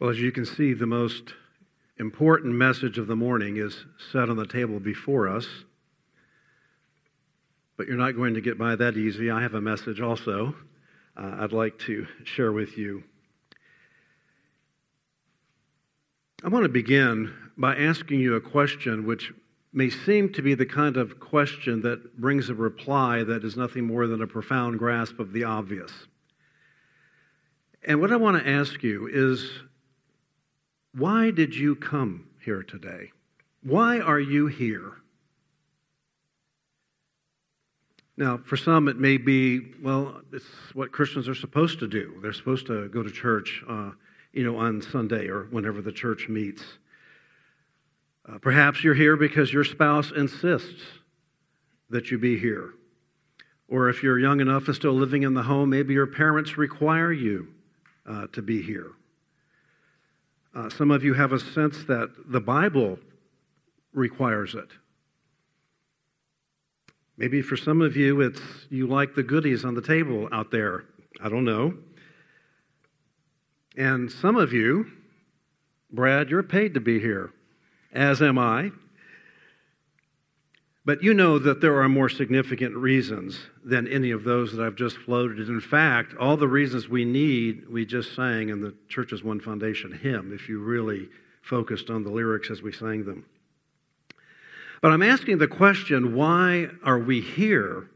Well, as you can see, the most important message of the morning is set on the table before us. But you're not going to get by that easy. I have a message also uh, I'd like to share with you. I want to begin by asking you a question which may seem to be the kind of question that brings a reply that is nothing more than a profound grasp of the obvious. And what I want to ask you is why did you come here today? Why are you here? Now, for some, it may be, well, it's what Christians are supposed to do. They're supposed to go to church, uh, you know, on Sunday or whenever the church meets. Uh, perhaps you're here because your spouse insists that you be here. Or if you're young enough and still living in the home, maybe your parents require you uh, to be here. Uh, some of you have a sense that the Bible requires it. Maybe for some of you, it's you like the goodies on the table out there. I don't know. And some of you, Brad, you're paid to be here, as am I. But you know that there are more significant reasons than any of those that I've just floated. In fact, all the reasons we need, we just sang in the Church's One Foundation hymn, if you really focused on the lyrics as we sang them. But I'm asking the question why are we here?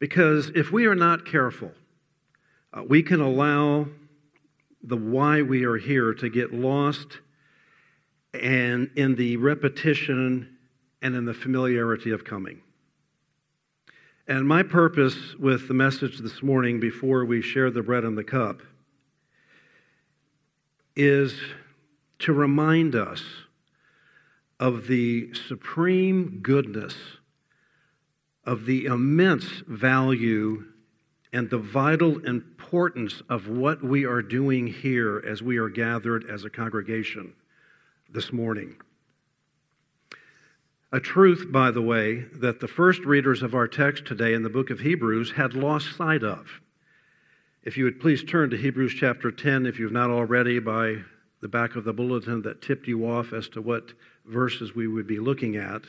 Because if we are not careful, uh, we can allow the why we are here to get lost and in the repetition and in the familiarity of coming. And my purpose with the message this morning, before we share the bread and the cup, is to remind us of the supreme goodness, of the immense value, and the vital importance of what we are doing here as we are gathered as a congregation this morning. A truth, by the way, that the first readers of our text today in the book of Hebrews had lost sight of. If you would please turn to Hebrews chapter 10, if you've not already, by the back of the bulletin that tipped you off as to what verses we would be looking at.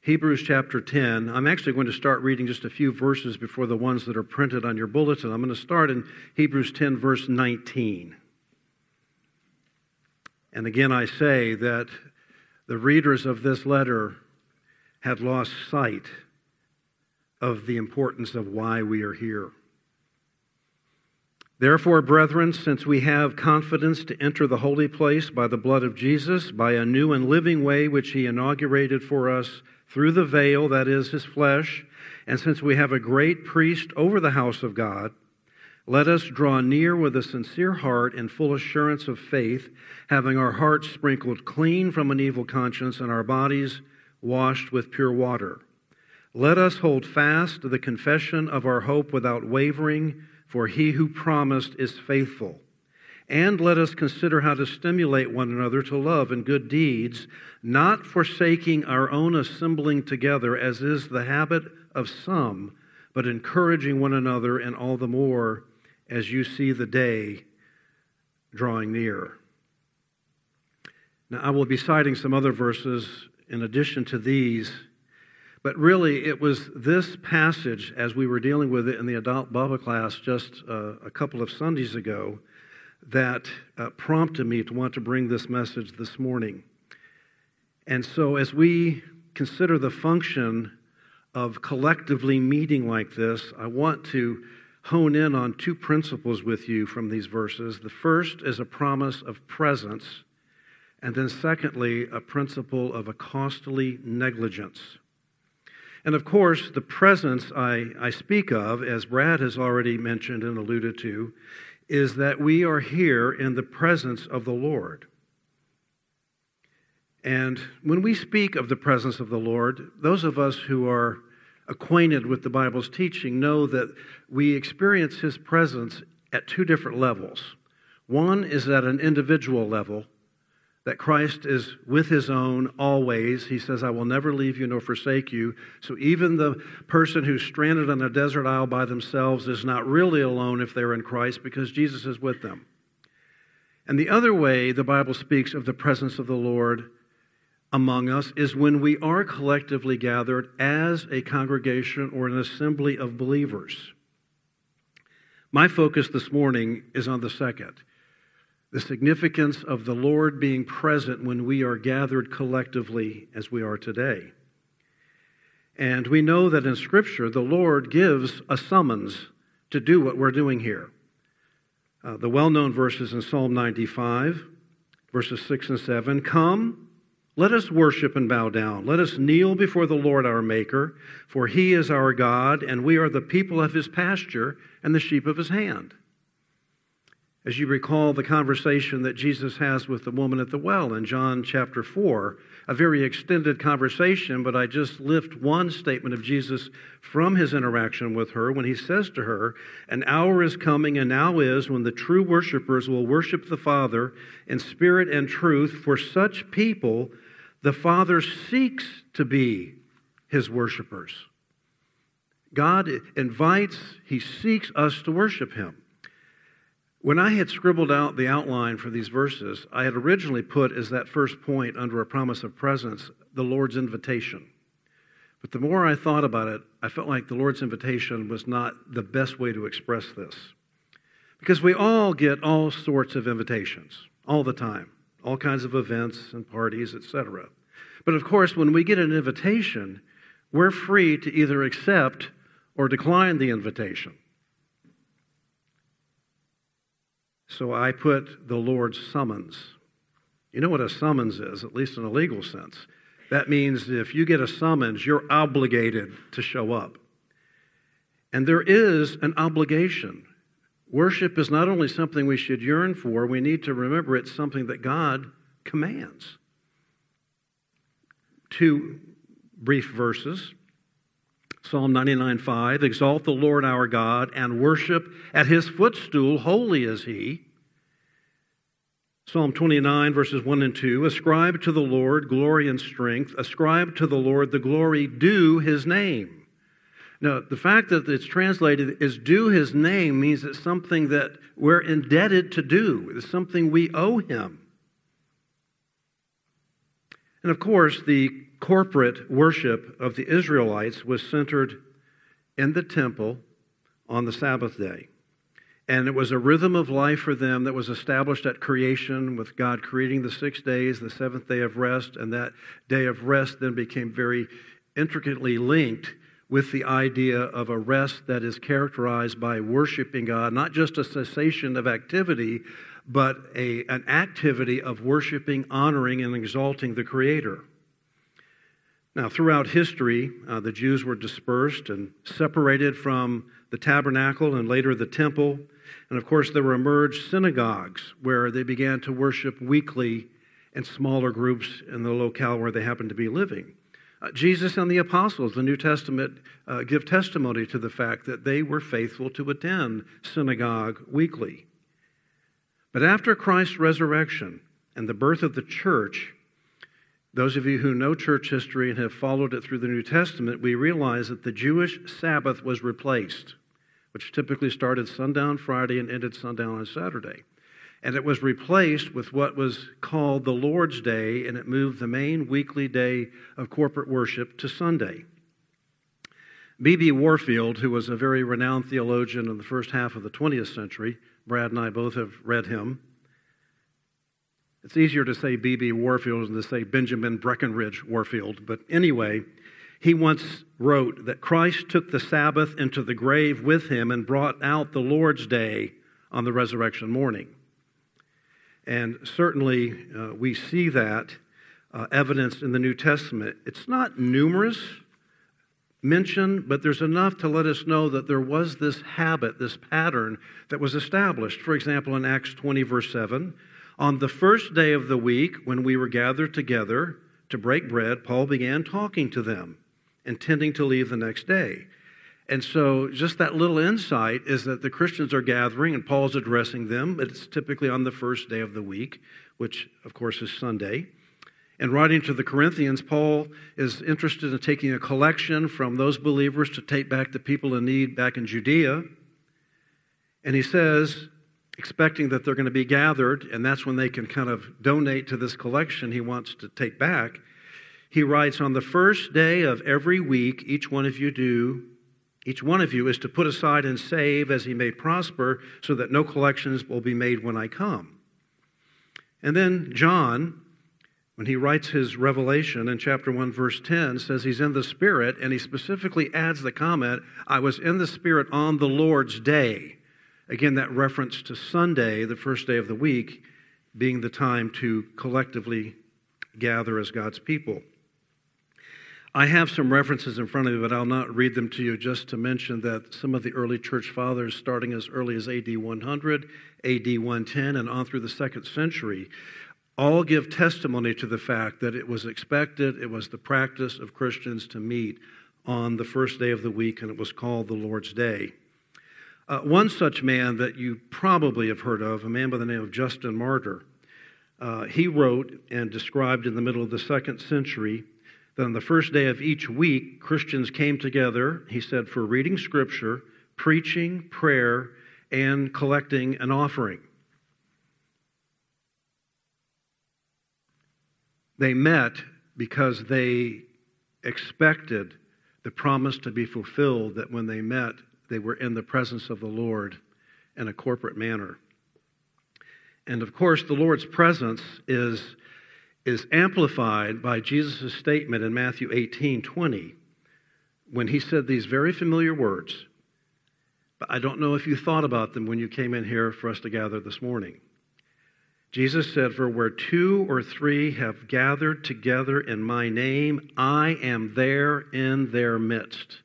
Hebrews chapter 10. I'm actually going to start reading just a few verses before the ones that are printed on your bulletin. I'm going to start in Hebrews 10, verse 19. And again, I say that the readers of this letter had lost sight of the importance of why we are here. Therefore, brethren, since we have confidence to enter the holy place by the blood of Jesus, by a new and living way which he inaugurated for us through the veil, that is, his flesh, and since we have a great priest over the house of God, let us draw near with a sincere heart and full assurance of faith, having our hearts sprinkled clean from an evil conscience and our bodies washed with pure water. Let us hold fast the confession of our hope without wavering for he who promised is faithful. And let us consider how to stimulate one another to love and good deeds, not forsaking our own assembling together, as is the habit of some, but encouraging one another, and all the more as you see the day drawing near. Now, I will be citing some other verses in addition to these but really, it was this passage, as we were dealing with it in the adult Bible class just uh, a couple of Sundays ago, that uh, prompted me to want to bring this message this morning. And so, as we consider the function of collectively meeting like this, I want to hone in on two principles with you from these verses. The first is a promise of presence, and then, secondly, a principle of a costly negligence. And of course, the presence I, I speak of, as Brad has already mentioned and alluded to, is that we are here in the presence of the Lord. And when we speak of the presence of the Lord, those of us who are acquainted with the Bible's teaching know that we experience His presence at two different levels. One is at an individual level, that Christ is with his own always. He says, I will never leave you nor forsake you. So even the person who's stranded on a desert isle by themselves is not really alone if they're in Christ because Jesus is with them. And the other way the Bible speaks of the presence of the Lord among us is when we are collectively gathered as a congregation or an assembly of believers. My focus this morning is on the second the significance of the Lord being present when we are gathered collectively as we are today. And we know that in Scripture, the Lord gives a summons to do what we're doing here. Uh, the well known verses in Psalm 95, verses 6 and 7 Come, let us worship and bow down. Let us kneel before the Lord our Maker, for he is our God, and we are the people of his pasture and the sheep of his hand. As you recall the conversation that Jesus has with the woman at the well in John chapter 4, a very extended conversation, but I just lift one statement of Jesus from his interaction with her when he says to her, An hour is coming and now is when the true worshipers will worship the Father in spirit and truth. For such people, the Father seeks to be his worshipers. God invites, he seeks us to worship him. When I had scribbled out the outline for these verses, I had originally put as that first point under a promise of presence the Lord's invitation. But the more I thought about it, I felt like the Lord's invitation was not the best way to express this. Because we all get all sorts of invitations all the time, all kinds of events and parties, etc. But of course, when we get an invitation, we're free to either accept or decline the invitation. So I put the Lord's summons. You know what a summons is, at least in a legal sense. That means if you get a summons, you're obligated to show up. And there is an obligation. Worship is not only something we should yearn for, we need to remember it's something that God commands. Two brief verses. Psalm 99 5 Exalt the Lord our God and worship at his footstool, holy is he. Psalm 29, verses 1 and 2 Ascribe to the Lord glory and strength, ascribe to the Lord the glory due his name. Now, the fact that it's translated is due his name means it's something that we're indebted to do, it's something we owe him. And of course, the corporate worship of the Israelites was centered in the temple on the Sabbath day. And it was a rhythm of life for them that was established at creation, with God creating the six days, the seventh day of rest, and that day of rest then became very intricately linked with the idea of a rest that is characterized by worshiping God, not just a cessation of activity, but a, an activity of worshiping, honoring, and exalting the Creator. Now, throughout history, uh, the Jews were dispersed and separated from the tabernacle and later the temple. And of course, there were emerged synagogues where they began to worship weekly in smaller groups in the locale where they happened to be living. Uh, Jesus and the apostles, the New Testament, uh, give testimony to the fact that they were faithful to attend synagogue weekly. But after Christ's resurrection and the birth of the church, those of you who know church history and have followed it through the New Testament, we realize that the Jewish Sabbath was replaced, which typically started sundown Friday and ended sundown on Saturday. And it was replaced with what was called the Lord's Day, and it moved the main weekly day of corporate worship to Sunday. B.B. Warfield, who was a very renowned theologian in the first half of the 20th century, Brad and I both have read him, it's easier to say B.B. Warfield than to say Benjamin Breckinridge Warfield. But anyway, he once wrote that Christ took the Sabbath into the grave with him and brought out the Lord's Day on the resurrection morning. And certainly uh, we see that uh, evidence in the New Testament. It's not numerous mentioned, but there's enough to let us know that there was this habit, this pattern that was established. For example, in Acts 20, verse 7, on the first day of the week, when we were gathered together to break bread, Paul began talking to them, intending to leave the next day. And so, just that little insight is that the Christians are gathering and Paul's addressing them. It's typically on the first day of the week, which, of course, is Sunday. And writing to the Corinthians, Paul is interested in taking a collection from those believers to take back the people in need back in Judea. And he says, expecting that they're going to be gathered, and that's when they can kind of donate to this collection he wants to take back. He writes, On the first day of every week, each one of you do, each one of you is to put aside and save as he may prosper, so that no collections will be made when I come. And then John, when he writes his revelation in chapter 1, verse 10, says he's in the Spirit, and he specifically adds the comment, I was in the Spirit on the Lord's day. Again, that reference to Sunday, the first day of the week, being the time to collectively gather as God's people. I have some references in front of me, but I'll not read them to you just to mention that some of the early church fathers, starting as early as AD 100, AD 110, and on through the second century, all give testimony to the fact that it was expected, it was the practice of Christians to meet on the first day of the week, and it was called the Lord's Day. Uh, one such man that you probably have heard of, a man by the name of Justin Martyr, uh, he wrote and described in the middle of the second century that on the first day of each week, Christians came together, he said, for reading scripture, preaching, prayer, and collecting an offering. They met because they expected the promise to be fulfilled that when they met, they were in the presence of the Lord in a corporate manner. And of course, the Lord's presence is, is amplified by Jesus' statement in Matthew 18 20, when he said these very familiar words. But I don't know if you thought about them when you came in here for us to gather this morning. Jesus said, For where two or three have gathered together in my name, I am there in their midst.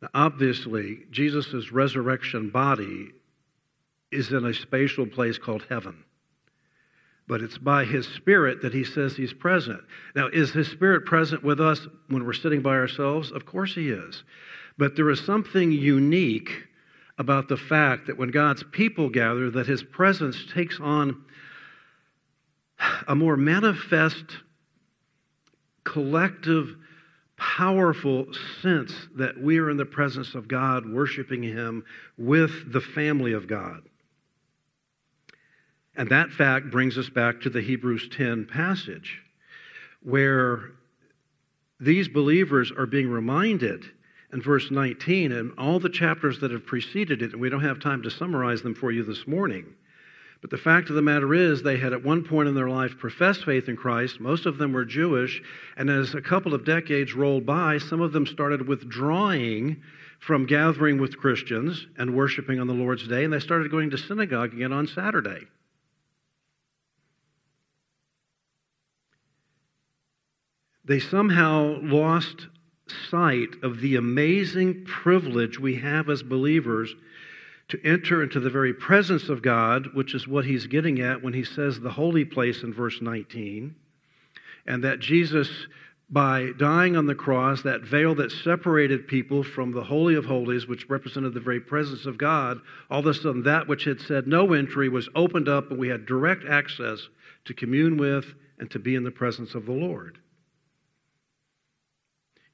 Now, obviously, Jesus' resurrection body is in a spatial place called heaven. But it's by his spirit that he says he's present. Now, is his spirit present with us when we're sitting by ourselves? Of course he is. But there is something unique about the fact that when God's people gather, that his presence takes on a more manifest collective powerful sense that we are in the presence of God, worshiping Him with the family of God. And that fact brings us back to the Hebrews 10 passage, where these believers are being reminded in verse 19 and all the chapters that have preceded it, and we don't have time to summarize them for you this morning but the fact of the matter is, they had at one point in their life professed faith in Christ. Most of them were Jewish. And as a couple of decades rolled by, some of them started withdrawing from gathering with Christians and worshiping on the Lord's Day, and they started going to synagogue again on Saturday. They somehow lost sight of the amazing privilege we have as believers to enter into the very presence of God, which is what he's getting at when he says the holy place in verse 19, and that Jesus, by dying on the cross, that veil that separated people from the Holy of Holies, which represented the very presence of God, all of a sudden that which had said no entry was opened up, and we had direct access to commune with and to be in the presence of the Lord.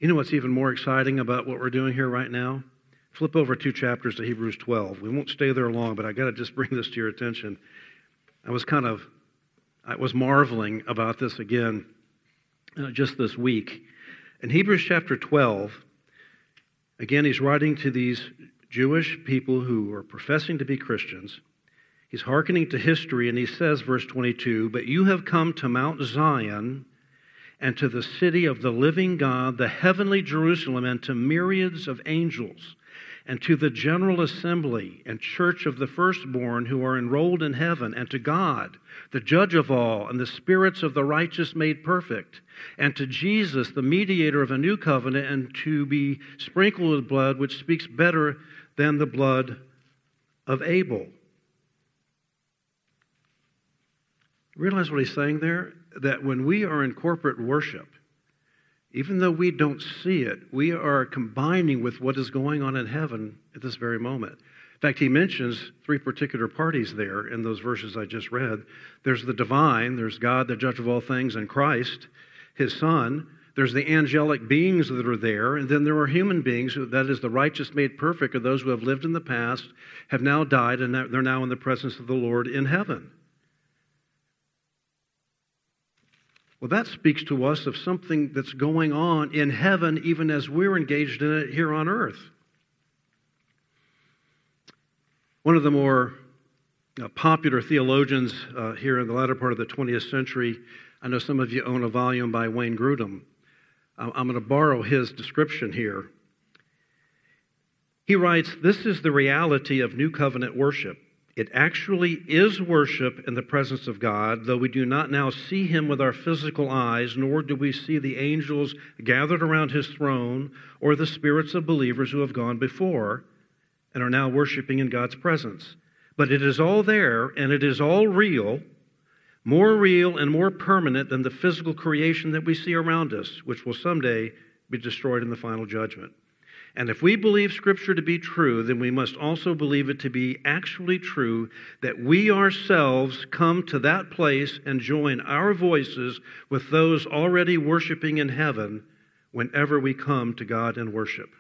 You know what's even more exciting about what we're doing here right now? Flip over two chapters to Hebrews 12. We won't stay there long, but I got to just bring this to your attention. I was kind of, I was marveling about this again uh, just this week. In Hebrews chapter 12, again, he's writing to these Jewish people who are professing to be Christians. He's hearkening to history, and he says, verse 22, But you have come to Mount Zion and to the city of the living God, the heavenly Jerusalem, and to myriads of angels and to the general assembly and church of the firstborn who are enrolled in heaven, and to God, the judge of all, and the spirits of the righteous made perfect, and to Jesus, the mediator of a new covenant, and to be sprinkled with blood which speaks better than the blood of Abel. Realize what he's saying there? That when we are in corporate worship, even though we don't see it, we are combining with what is going on in heaven at this very moment. In fact, he mentions three particular parties there in those verses I just read. There's the divine, there's God, the judge of all things, and Christ, his son. There's the angelic beings that are there, and then there are human beings, that is, the righteous made perfect, or those who have lived in the past, have now died, and they're now in the presence of the Lord in heaven. Well, that speaks to us of something that's going on in heaven, even as we're engaged in it here on earth. One of the more uh, popular theologians uh, here in the latter part of the 20th century, I know some of you own a volume by Wayne Grudem. I'm going to borrow his description here. He writes This is the reality of New Covenant worship. It actually is worship in the presence of God, though we do not now see Him with our physical eyes, nor do we see the angels gathered around His throne or the spirits of believers who have gone before and are now worshiping in God's presence. But it is all there, and it is all real more real and more permanent than the physical creation that we see around us, which will someday be destroyed in the final judgment. And if we believe Scripture to be true, then we must also believe it to be actually true that we ourselves come to that place and join our voices with those already worshiping in heaven whenever we come to God in worship.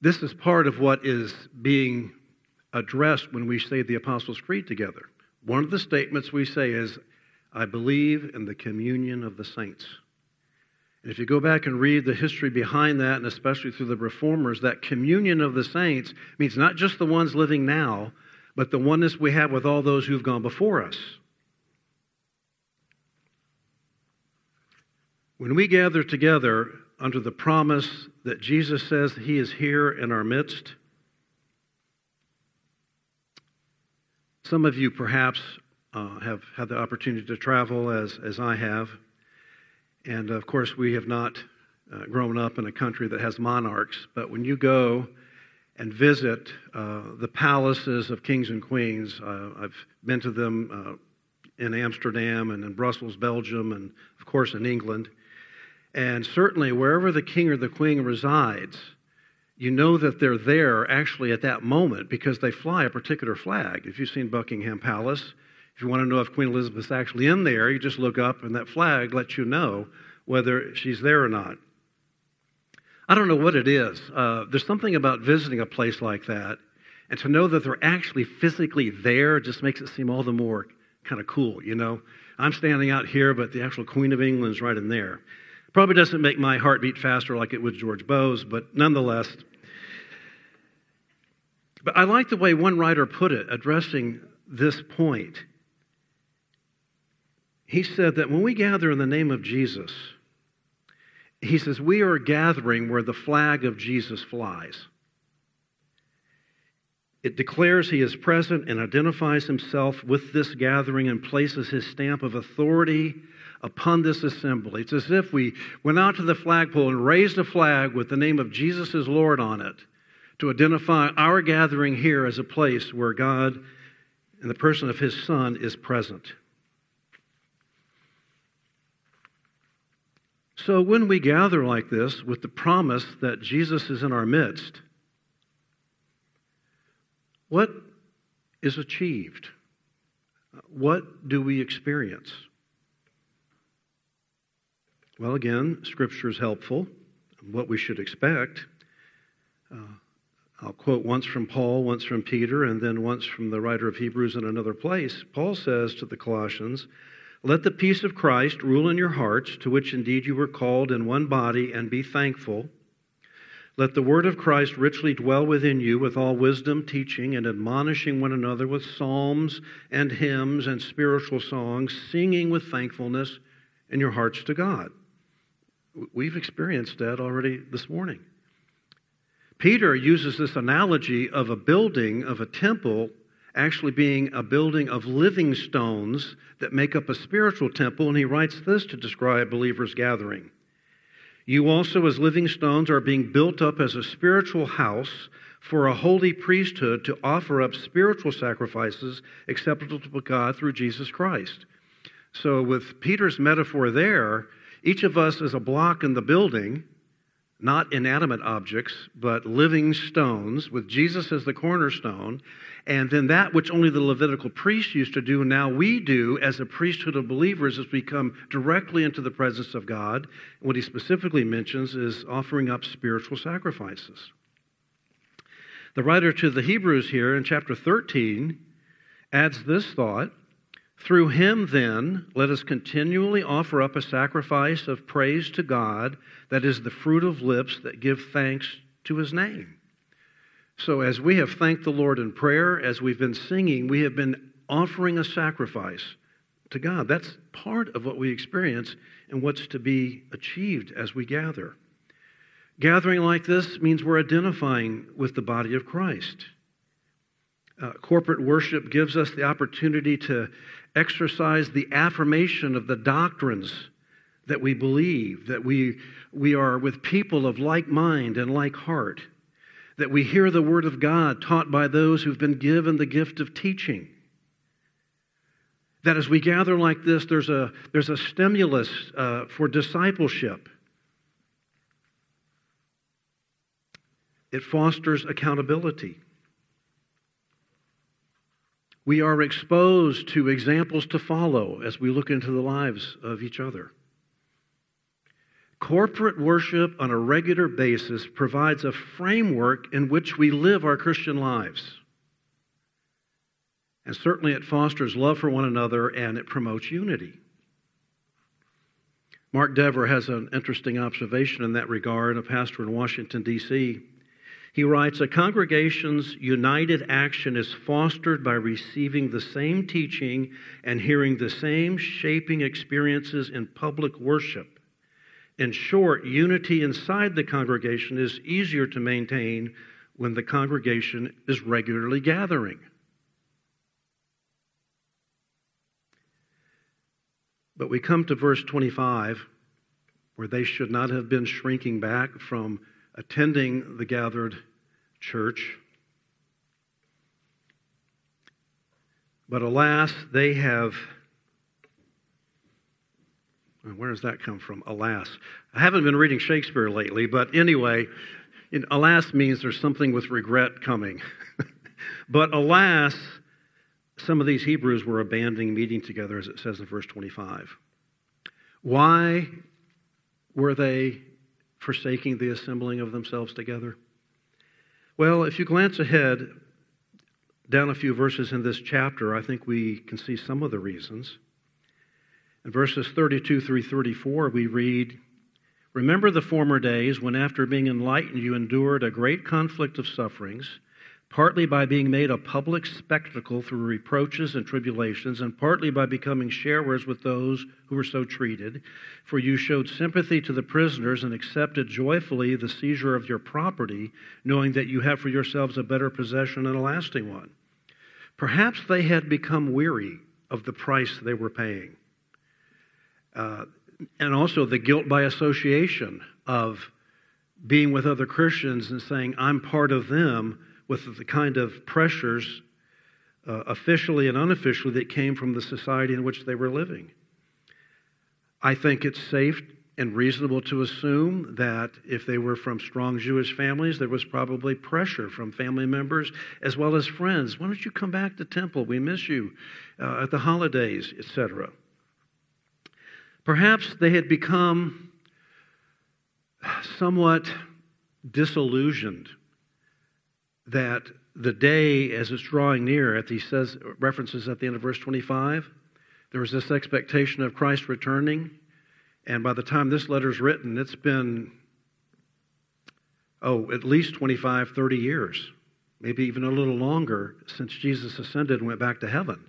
This is part of what is being addressed when we say the Apostles' Creed together. One of the statements we say is, I believe in the communion of the saints. And if you go back and read the history behind that, and especially through the reformers, that communion of the saints means not just the ones living now, but the oneness we have with all those who've gone before us. When we gather together under the promise that Jesus says he is here in our midst, Some of you perhaps uh, have had the opportunity to travel as, as I have. And of course, we have not uh, grown up in a country that has monarchs, but when you go and visit uh, the palaces of kings and queens, uh, I've been to them uh, in Amsterdam and in Brussels, Belgium, and of course in England. And certainly, wherever the king or the queen resides, you know that they're there actually at that moment because they fly a particular flag. If you've seen Buckingham Palace, if you want to know if Queen Elizabeth's actually in there, you just look up and that flag lets you know whether she's there or not. I don't know what it is. Uh, there's something about visiting a place like that, and to know that they're actually physically there just makes it seem all the more kind of cool, you know? I'm standing out here, but the actual Queen of England's right in there. Probably doesn't make my heart beat faster like it would George Bowes, but nonetheless, but I like the way one writer put it, addressing this point. He said that when we gather in the name of Jesus, he says, we are gathering where the flag of Jesus flies. It declares he is present and identifies himself with this gathering and places his stamp of authority upon this assembly. It's as if we went out to the flagpole and raised a flag with the name of Jesus as Lord on it to identify our gathering here as a place where God, and the person of His Son, is present. So when we gather like this with the promise that Jesus is in our midst, what is achieved? What do we experience? Well, again, Scripture is helpful, what we should expect. Uh, I'll quote once from Paul, once from Peter, and then once from the writer of Hebrews in another place. Paul says to the Colossians, Let the peace of Christ rule in your hearts, to which indeed you were called in one body, and be thankful. Let the word of Christ richly dwell within you with all wisdom, teaching, and admonishing one another with psalms and hymns and spiritual songs, singing with thankfulness in your hearts to God. We've experienced that already this morning. Peter uses this analogy of a building, of a temple, actually being a building of living stones that make up a spiritual temple, and he writes this to describe believers' gathering. You also, as living stones, are being built up as a spiritual house for a holy priesthood to offer up spiritual sacrifices acceptable to God through Jesus Christ. So, with Peter's metaphor there, each of us is a block in the building not inanimate objects, but living stones, with Jesus as the cornerstone. And then that which only the Levitical priests used to do, now we do as a priesthood of believers as we come directly into the presence of God. what he specifically mentions is offering up spiritual sacrifices. The writer to the Hebrews here in chapter 13 adds this thought Through him, then, let us continually offer up a sacrifice of praise to God that is the fruit of lips that give thanks to his name. So, as we have thanked the Lord in prayer, as we've been singing, we have been offering a sacrifice to God. That's part of what we experience and what's to be achieved as we gather. Gathering like this means we're identifying with the body of Christ. Uh, corporate worship gives us the opportunity to exercise the affirmation of the doctrines that we believe, that we, we are with people of like mind and like heart, that we hear the Word of God taught by those who've been given the gift of teaching. That as we gather like this, there's a, there's a stimulus uh, for discipleship. It fosters accountability. We are exposed to examples to follow as we look into the lives of each other. Corporate worship on a regular basis provides a framework in which we live our Christian lives. And certainly it fosters love for one another and it promotes unity. Mark Dever has an interesting observation in that regard, a pastor in Washington, D.C. He writes A congregation's united action is fostered by receiving the same teaching and hearing the same shaping experiences in public worship. In short, unity inside the congregation is easier to maintain when the congregation is regularly gathering. But we come to verse 25, where they should not have been shrinking back from attending the gathered church. But alas, they have where does that come from? Alas. I haven't been reading Shakespeare lately, but anyway, alas means there's something with regret coming. but alas, some of these Hebrews were abandoning meeting together, as it says in verse 25. Why were they forsaking the assembling of themselves together? Well, if you glance ahead down a few verses in this chapter, I think we can see some of the reasons. In verses 32 through 34, we read, Remember the former days when, after being enlightened, you endured a great conflict of sufferings, partly by being made a public spectacle through reproaches and tribulations, and partly by becoming sharers with those who were so treated. For you showed sympathy to the prisoners and accepted joyfully the seizure of your property, knowing that you have for yourselves a better possession and a lasting one. Perhaps they had become weary of the price they were paying. Uh, and also the guilt by association of being with other Christians and saying, I'm part of them with the kind of pressures, uh, officially and unofficially, that came from the society in which they were living. I think it's safe and reasonable to assume that if they were from strong Jewish families, there was probably pressure from family members as well as friends. Why don't you come back to temple? We miss you uh, at the holidays, etc. Perhaps they had become somewhat disillusioned that the day, as it's drawing near, at he says references at the end of verse 25, there was this expectation of Christ returning, and by the time this letter is written, it's been oh, at least 25, 30 years, maybe even a little longer since Jesus ascended and went back to heaven.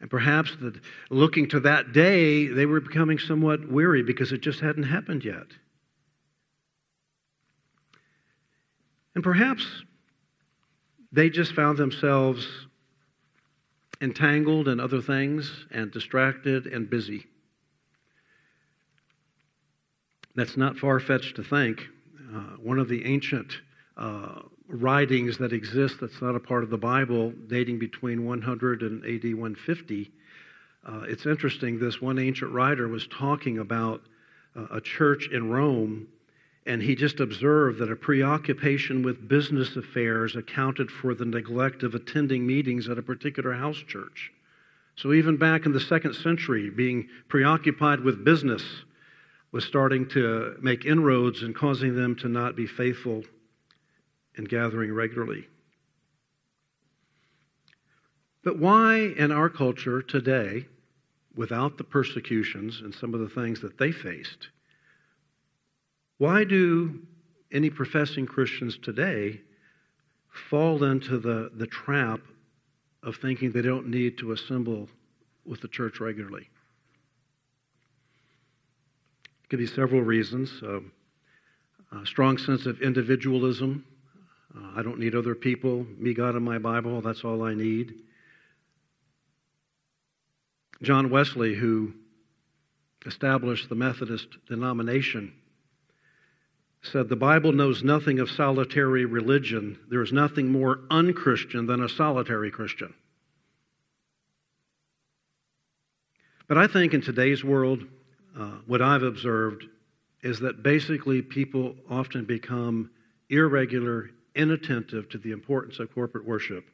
And perhaps that looking to that day, they were becoming somewhat weary because it just hadn't happened yet. And perhaps they just found themselves entangled in other things and distracted and busy. That's not far fetched to think. Uh, one of the ancient uh, writings that exist that's not a part of the Bible, dating between 100 and AD 150. Uh, it's interesting, this one ancient writer was talking about uh, a church in Rome, and he just observed that a preoccupation with business affairs accounted for the neglect of attending meetings at a particular house church. So, even back in the second century, being preoccupied with business was starting to make inroads and causing them to not be faithful in gathering regularly. But why, in our culture today, without the persecutions and some of the things that they faced, why do any professing Christians today fall into the, the trap of thinking they don't need to assemble with the church regularly? It could be several reasons. Uh, a strong sense of individualism. Uh, I don't need other people. Me, God, and my Bible, that's all I need. John Wesley, who established the Methodist denomination, said the Bible knows nothing of solitary religion. There is nothing more unchristian than a solitary Christian. But I think in today's world, uh, what I've observed is that basically people often become irregular, inattentive to the importance of corporate worship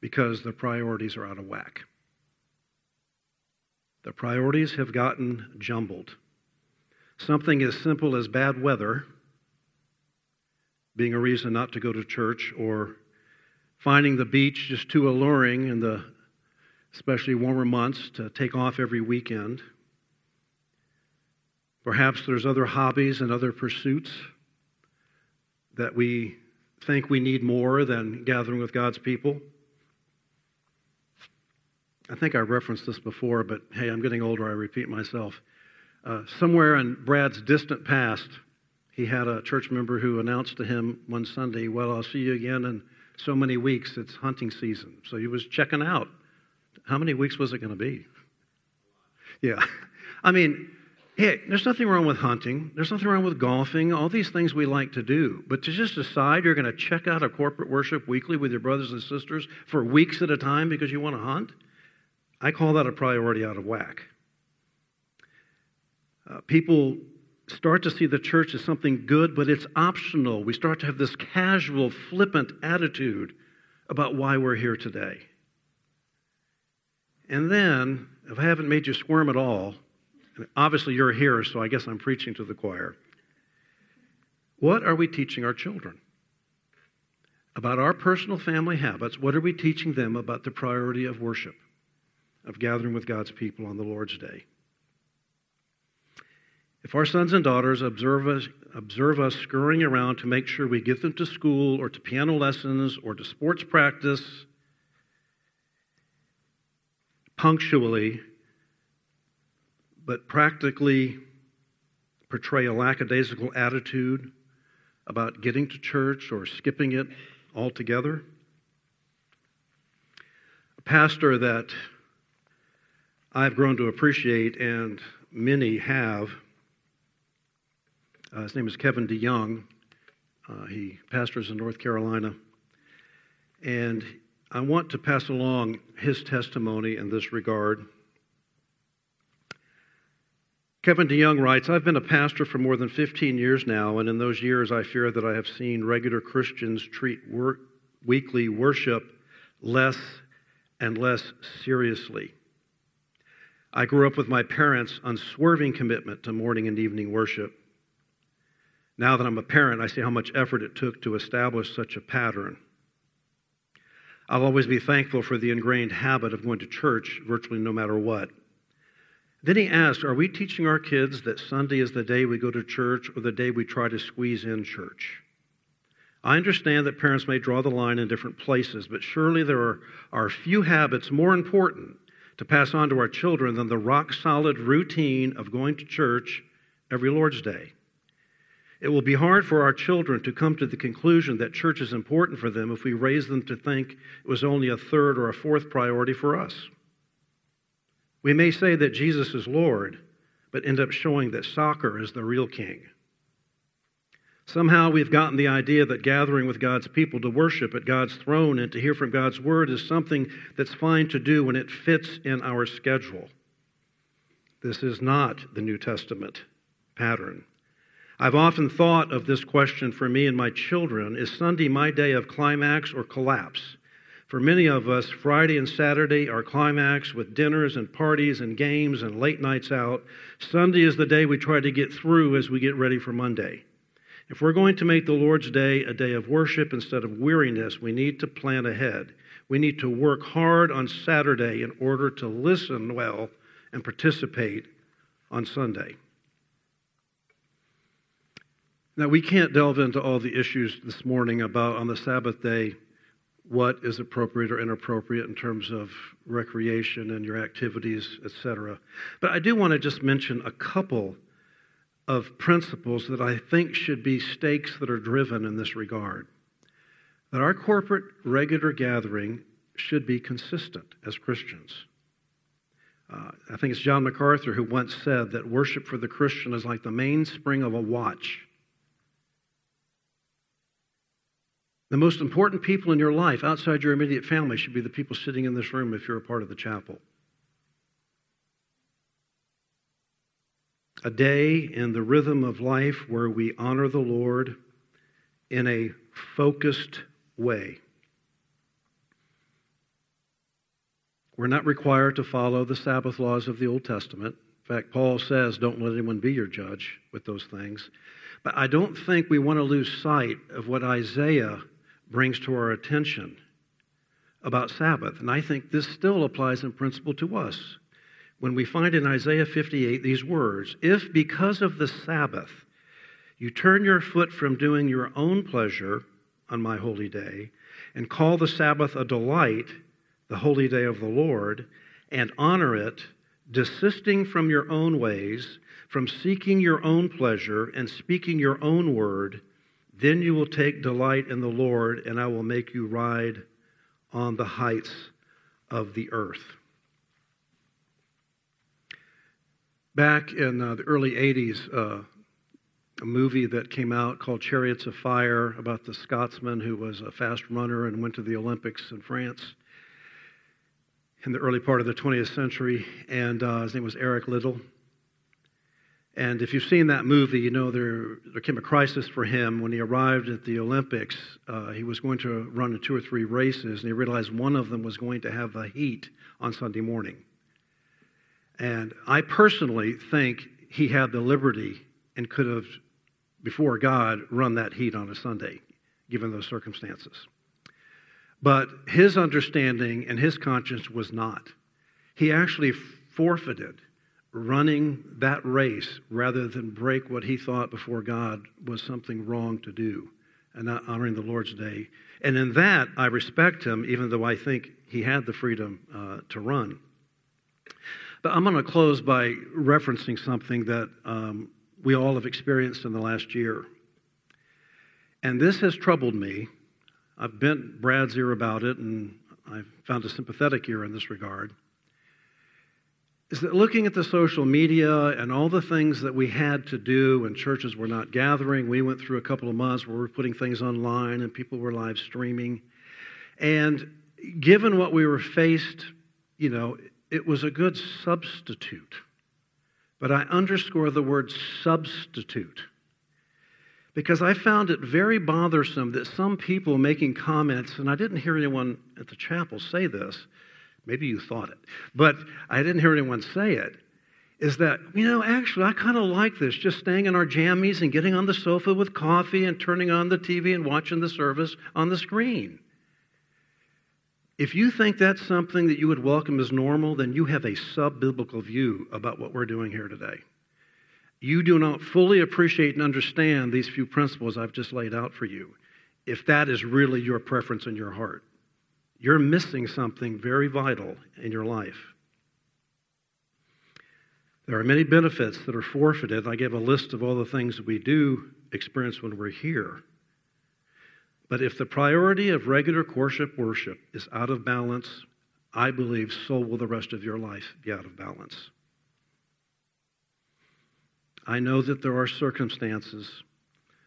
because their priorities are out of whack. The priorities have gotten jumbled. Something as simple as bad weather being a reason not to go to church or finding the beach just too alluring in the especially warmer months to take off every weekend. Perhaps there's other hobbies and other pursuits that we think we need more than gathering with God's people. I think I referenced this before, but hey, I'm getting older, I repeat myself. Uh, somewhere in Brad's distant past, he had a church member who announced to him one Sunday, Well, I'll see you again in so many weeks. It's hunting season. So he was checking out. How many weeks was it going to be? Yeah. I mean, hey, there's nothing wrong with hunting. There's nothing wrong with golfing, all these things we like to do. But to just decide you're going to check out a corporate worship weekly with your brothers and sisters for weeks at a time because you want to hunt, I call that a priority out of whack. Uh, people start to see the church as something good, but it's optional. We start to have this casual, flippant attitude about why we're here today. And then, if I haven't made you squirm at all, obviously you're here, so I guess I'm preaching to the choir. What are we teaching our children? About our personal family habits, what are we teaching them about the priority of worship, of gathering with God's people on the Lord's Day? If our sons and daughters observe us, observe us scurrying around to make sure we get them to school or to piano lessons or to sports practice punctually, but practically portray a lackadaisical attitude about getting to church or skipping it altogether. A pastor that I've grown to appreciate, and many have, uh, his name is Kevin DeYoung. Uh, he pastors in North Carolina. And I want to pass along his testimony in this regard. Kevin DeYoung writes I've been a pastor for more than 15 years now, and in those years I fear that I have seen regular Christians treat weekly worship less and less seriously. I grew up with my parents' unswerving commitment to morning and evening worship. Now that I'm a parent, I see how much effort it took to establish such a pattern. I'll always be thankful for the ingrained habit of going to church virtually no matter what. Then he asked, Are we teaching our kids that Sunday is the day we go to church or the day we try to squeeze in church? I understand that parents may draw the line in different places, but surely there are, are few habits more important to pass on to our children than the rock solid routine of going to church every Lord's Day. It will be hard for our children to come to the conclusion that church is important for them if we raise them to think it was only a third or a fourth priority for us. We may say that Jesus is Lord, but end up showing that soccer is the real king. Somehow we've gotten the idea that gathering with God's people to worship at God's throne and to hear from God's word is something that's fine to do when it fits in our schedule. This is not the New Testament pattern. I've often thought of this question for me and my children Is Sunday my day of climax or collapse? For many of us, Friday and Saturday are climax with dinners and parties and games and late nights out. Sunday is the day we try to get through as we get ready for Monday. If we're going to make the Lord's Day a day of worship instead of weariness, we need to plan ahead. We need to work hard on Saturday in order to listen well and participate on Sunday. Now, we can't delve into all the issues this morning about on the Sabbath day what is appropriate or inappropriate in terms of recreation and your activities, etc. But I do want to just mention a couple of principles that I think should be stakes that are driven in this regard. That our corporate regular gathering should be consistent as Christians. Uh, I think it's John MacArthur who once said that worship for the Christian is like the mainspring of a watch. The most important people in your life outside your immediate family should be the people sitting in this room if you're a part of the chapel. a day in the rhythm of life where we honor the Lord in a focused way. We're not required to follow the Sabbath laws of the Old Testament. In fact, Paul says, don't let anyone be your judge with those things. But I don't think we want to lose sight of what Isaiah brings to our attention about Sabbath. And I think this still applies in principle to us when we find in Isaiah 58 these words If because of the Sabbath you turn your foot from doing your own pleasure on my holy day, and call the Sabbath a delight, the holy day of the Lord, and honor it, desisting from your own ways, from seeking your own pleasure, and speaking your own word, then you will take delight in the Lord, and I will make you ride on the heights of the earth. Back in uh, the early 80s, uh, a movie that came out called Chariots of Fire about the Scotsman who was a fast runner and went to the Olympics in France in the early part of the 20th century. And uh, his name was Eric Liddell. And if you've seen that movie, you know there, there came a crisis for him when he arrived at the Olympics. Uh, he was going to run two or three races, and he realized one of them was going to have the heat on Sunday morning. And I personally think he had the liberty and could have, before God, run that heat on a Sunday, given those circumstances. But his understanding and his conscience was not. He actually forfeited running that race rather than break what he thought before God was something wrong to do and not honoring the Lord's day. And in that, I respect him, even though I think he had the freedom uh, to run. But I'm going to close by referencing something that um, we all have experienced in the last year. And this has troubled me. I've bent Brad's ear about it, and I've found a sympathetic ear in this regard. Is that looking at the social media and all the things that we had to do when churches were not gathering, we went through a couple of months where we were putting things online and people were live streaming. And given what we were faced, you know, it was a good substitute. But I underscore the word substitute because I found it very bothersome that some people making comments, and I didn't hear anyone at the chapel say this, maybe you thought it, but I didn't hear anyone say it, is that, you know, actually, I kind of like this, just staying in our jammies and getting on the sofa with coffee and turning on the TV and watching the service on the screen. If you think that's something that you would welcome as normal, then you have a sub biblical view about what we're doing here today. You do not fully appreciate and understand these few principles I've just laid out for you if that is really your preference in your heart. You're missing something very vital in your life. There are many benefits that are forfeited. I gave a list of all the things that we do experience when we're here. But if the priority of regular worship worship is out of balance, I believe so will the rest of your life be out of balance. I know that there are circumstances,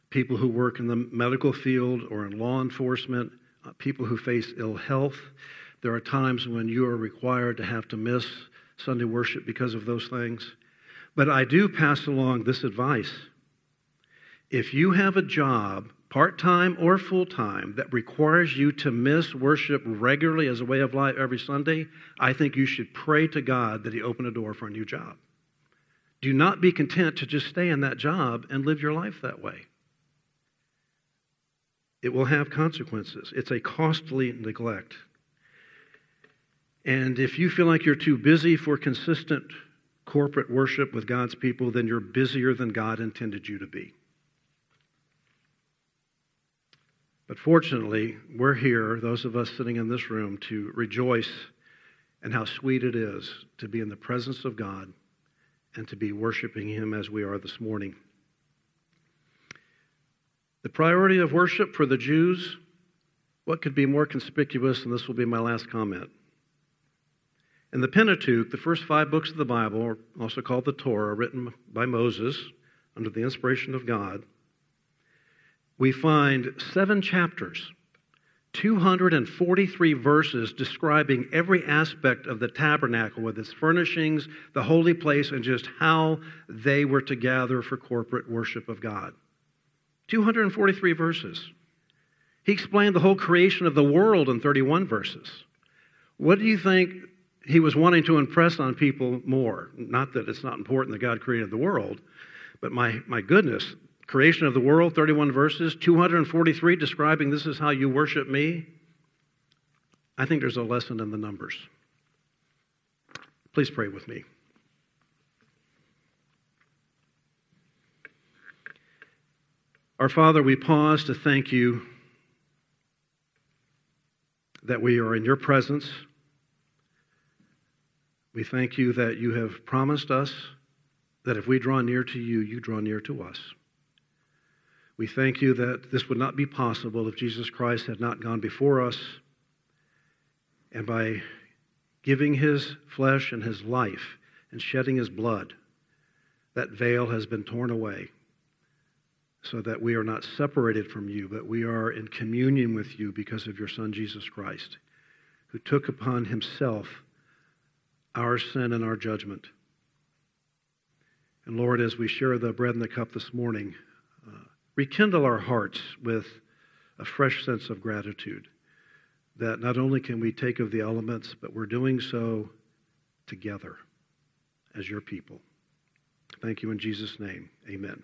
people who work in the medical field or in law enforcement, people who face ill health. There are times when you are required to have to miss Sunday worship because of those things. But I do pass along this advice If you have a job, part time or full time, that requires you to miss worship regularly as a way of life every Sunday, I think you should pray to God that He open a door for a new job. Do not be content to just stay in that job and live your life that way. It will have consequences. It's a costly neglect. And if you feel like you're too busy for consistent corporate worship with God's people, then you're busier than God intended you to be. But fortunately, we're here, those of us sitting in this room, to rejoice in how sweet it is to be in the presence of God and to be worshiping Him as we are this morning. The priority of worship for the Jews, what could be more conspicuous, and this will be my last comment. In the Pentateuch, the first five books of the Bible, also called the Torah, written by Moses under the inspiration of God, we find seven chapters, 243 verses describing every aspect of the tabernacle with its furnishings, the holy place, and just how they were to gather for corporate worship of God. 243 verses. He explained the whole creation of the world in 31 verses. What do you think he was wanting to impress on people more? Not that it's not important that God created the world, but my, my goodness, creation of the world, 31 verses, 243 describing this is how you worship me. I think there's a lesson in the numbers. Please pray with me. Our Father, we pause to thank you that we are in your presence. We thank you that you have promised us that if we draw near to you, you draw near to us. We thank you that this would not be possible if Jesus Christ had not gone before us. And by giving his flesh and his life and shedding his blood, that veil has been torn away so that we are not separated from you, but we are in communion with you because of your Son, Jesus Christ, who took upon himself our sin and our judgment. And Lord, as we share the bread and the cup this morning, uh, rekindle our hearts with a fresh sense of gratitude that not only can we take of the elements, but we're doing so together as your people. Thank you in Jesus' name. Amen.